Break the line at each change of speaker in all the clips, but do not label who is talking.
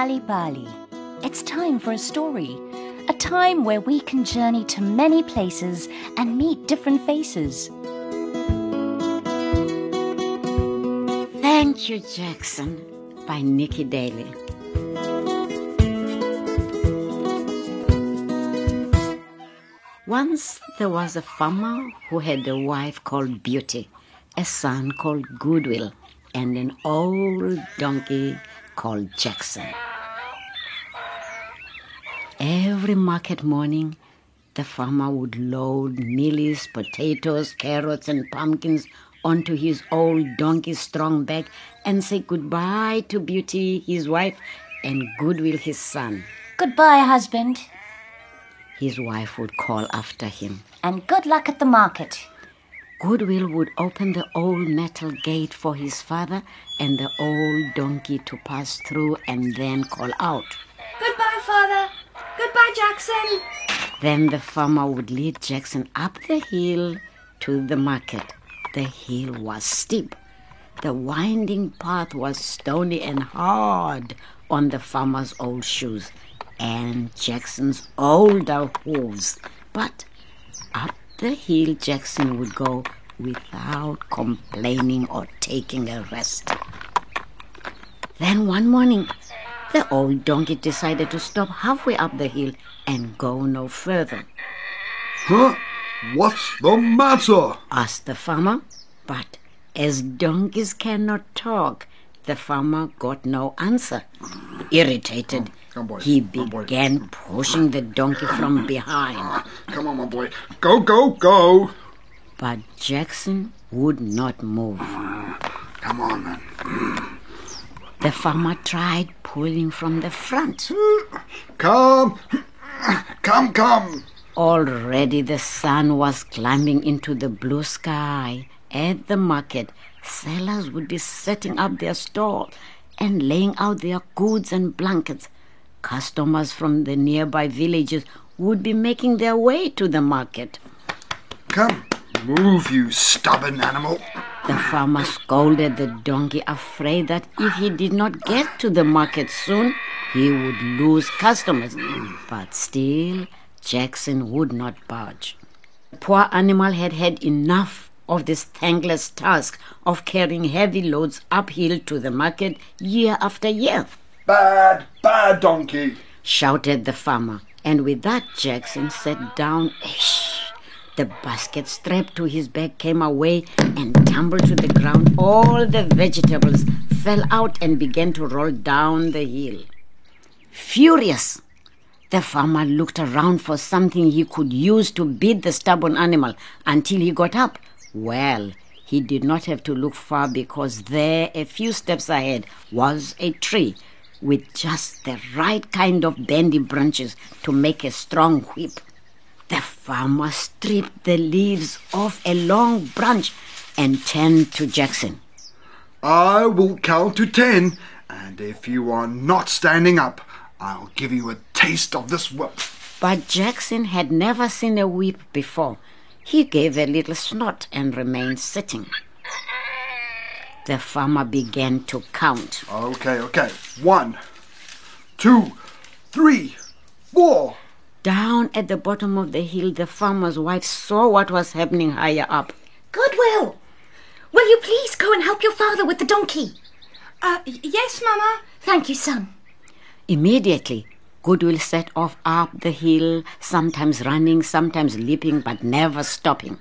Bali Bali. It's time for a story. A time where we can journey to many places and meet different faces.
Thank you, Jackson, by Niki Daly. Once there was a farmer who had a wife called Beauty, a son called Goodwill, and an old donkey called Jackson. Every market morning, the farmer would load mealies, potatoes, carrots, and pumpkins onto his old donkey's strong back and say goodbye to Beauty, his wife, and Goodwill, his son.
Goodbye, husband,
His wife would call after him.
and good luck at the market.
Goodwill would open the old metal gate for his father and the old donkey to pass through and then call out.
Goodbye, Father. Goodbye, Jackson.
Then the farmer would lead Jackson up the hill to the market. The hill was steep. The winding path was stony and hard on the farmer's old shoes and Jackson's older hooves. But up the hill Jackson would go without complaining or taking a rest. Then one morning, the old donkey decided to stop halfway up the hill and go no further,
Huh? What's the matter?
asked the farmer. But as donkeys cannot talk, the farmer got no answer. Irritated,
Come, boy.
he began pushing the donkey from behind.
Ah, come on, my boy. Go, go, go.
But Jackson would not move.
Come on, man.
The farmer tried pulling from the front.
Come. Come, come.
Already the sun was climbing into the blue sky. At the market, sellers would be setting up their stall and laying out their goods and blankets. Customers from the nearby villages would be making their way to the market.
Come. Move, you stubborn animal.
The farmer scolded the donkey, afraid that if he did not get to the market soon, he would lose customers. But still, Jackson would not budge. The poor animal had had enough of this thankless task of carrying heavy loads uphill to the market year after year,
Bad, bad donkey.
shouted the farmer. And with that, Jackson sat down. The basket strapped to his back came away and tumbled to the ground. All the vegetables fell out and began to roll down the hill. Furious, the farmer looked around for something he could use to beat the stubborn animal until he got up. Well, he did not have to look far because there, a few steps ahead, was a tree with just the right kind of bendy branches to make a strong whip. The farmer stripped the leaves off a long branch and turned to Jackson.
I will count to ten, and if you are not standing up, I'll give you a taste of this whip.
But Jackson had never seen a whip before. He gave a little snort and remained sitting. The farmer began to count.
Okay, okay. One, two, three, four.
Down at the bottom of the hill, the farmer's wife saw what was happening higher up.
Goodwill, will you please go and help your father with the donkey? Uh, y- yes, Mama.
Thank you, son.
Immediately, Goodwill set off up the hill, sometimes running, sometimes leaping, but never stopping.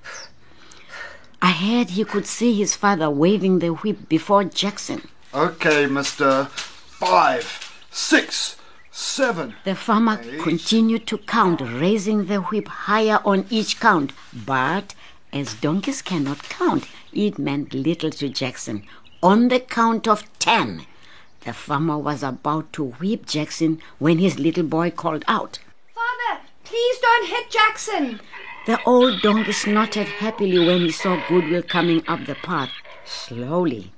Ahead, he could see his father waving the whip before Jackson.
Okay, mister. Five, six, seven.
The farmer continued to count, raising the whip higher on each count. But as donkeys cannot count, it meant little to Jackson. On the count of ten, the farmer was about to whip Jackson when his little boy called out.
Father, please don't hit Jackson.
The old donkey snorted happily when he saw Goodwill coming up the path. Slowly,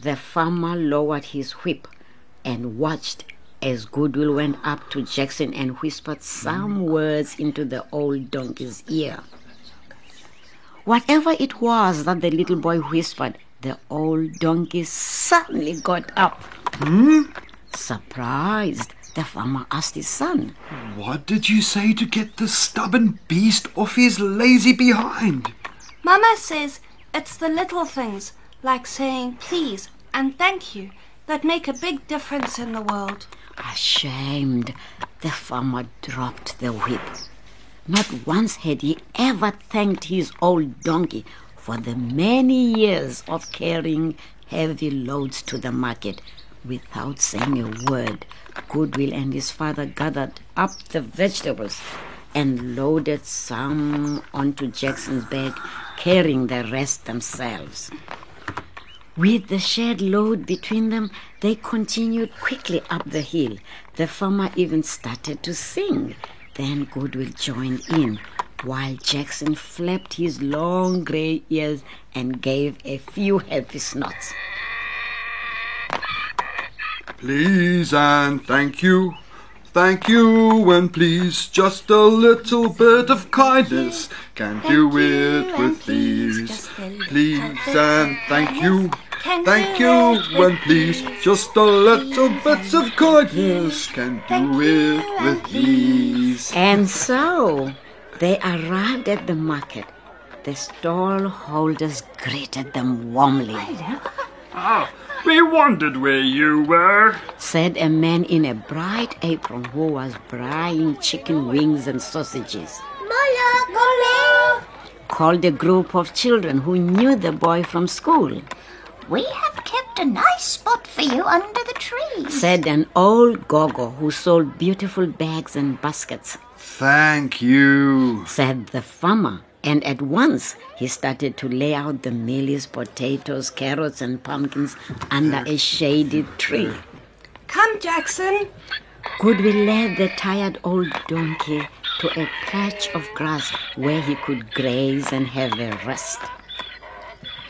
the farmer lowered his whip and watched as Goodwill went up to Jackson and whispered some words into the old donkey's ear. Whatever it was that the little boy whispered, the old donkey suddenly got up. Hmm? Surprised, the farmer asked his son.
What did you say to get the stubborn beast off his lazy behind?
Mama says it's the little things, like saying please and thank you, that make a big difference in the world.
Ashamed, the farmer dropped the whip. Not once had he ever thanked his old donkey for the many years of carrying heavy loads to the market without saying a word. Goodwill and his father gathered up the vegetables and loaded some onto Jackson's bag, carrying the rest themselves. With the shared load between them, they continued quickly up the hill. The farmer even started to sing. Then Goodwill joined in, while Jackson flapped his long gray ears and gave a few happy snorts.
Please and thank you. Thank you and please, just a little bit of kindness can do it with ease. Please and thank you. Thank you and please, just a little bit of kindness can do it with ease.
And so they arrived at the market. The stall holders greeted them warmly.
Ah, we wondered where you were,
said a man in a bright apron who was frying chicken wings and sausages.
Mola, Mola!
Called a group of children who knew the boy from school.
We have kept a nice spot for you under the tree,
said an old gogo who sold beautiful bags and baskets.
Thank you,
said the farmer. And at once he started to lay out the mealies, potatoes, carrots, and pumpkins under a shady tree.
Come, Jackson.
Goodwill led the tired old donkey to a patch of grass where he could graze and have a rest.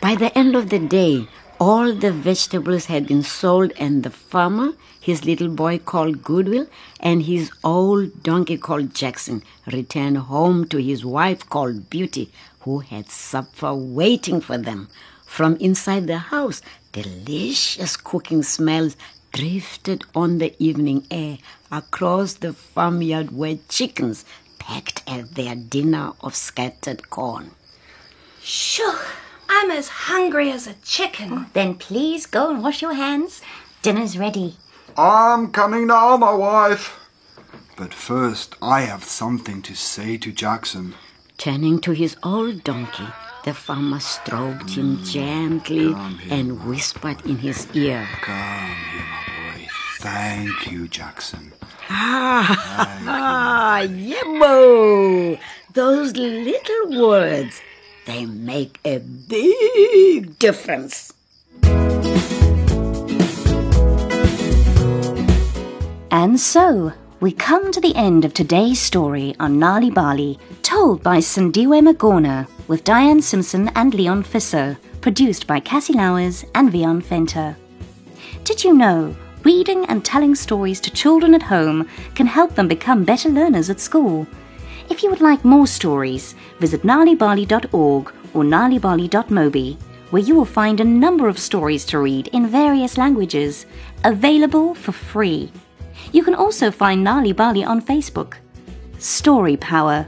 By the end of the day, all the vegetables had been sold, and the farmer, his little boy called Goodwill, and his old donkey called Jackson returned home to his wife called Beauty, who had supper waiting for them. From inside the house, delicious cooking smells drifted on the evening air across the farmyard where chickens pecked at their dinner of scattered corn.
Shoo! I'm as hungry as a chicken.
Then please go and wash your hands. Dinner's ready.
I'm coming now, my wife. But first, I have something to say to Jackson.
Turning to his old donkey, the farmer stroked him gently and whispered in his ear.
Come here, my boy. Thank you, Jackson.
Ah, ah, yebo! Those little words, they make a big difference.
And so, we come to the end of today's story on Nal'ibali, told by Sindiwe Magona, with Diane Simpson and Leon Fisser, produced by Cassie Lowers and Vion Fenter. Did you know reading and telling stories to children at home can help them become better learners at school? If you would like more stories, visit nalibali.org or nalibali.mobi, where you will find a number of stories to read in various languages, available for free. You can also find Nal'ibali on Facebook. Story Power.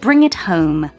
Bring it home.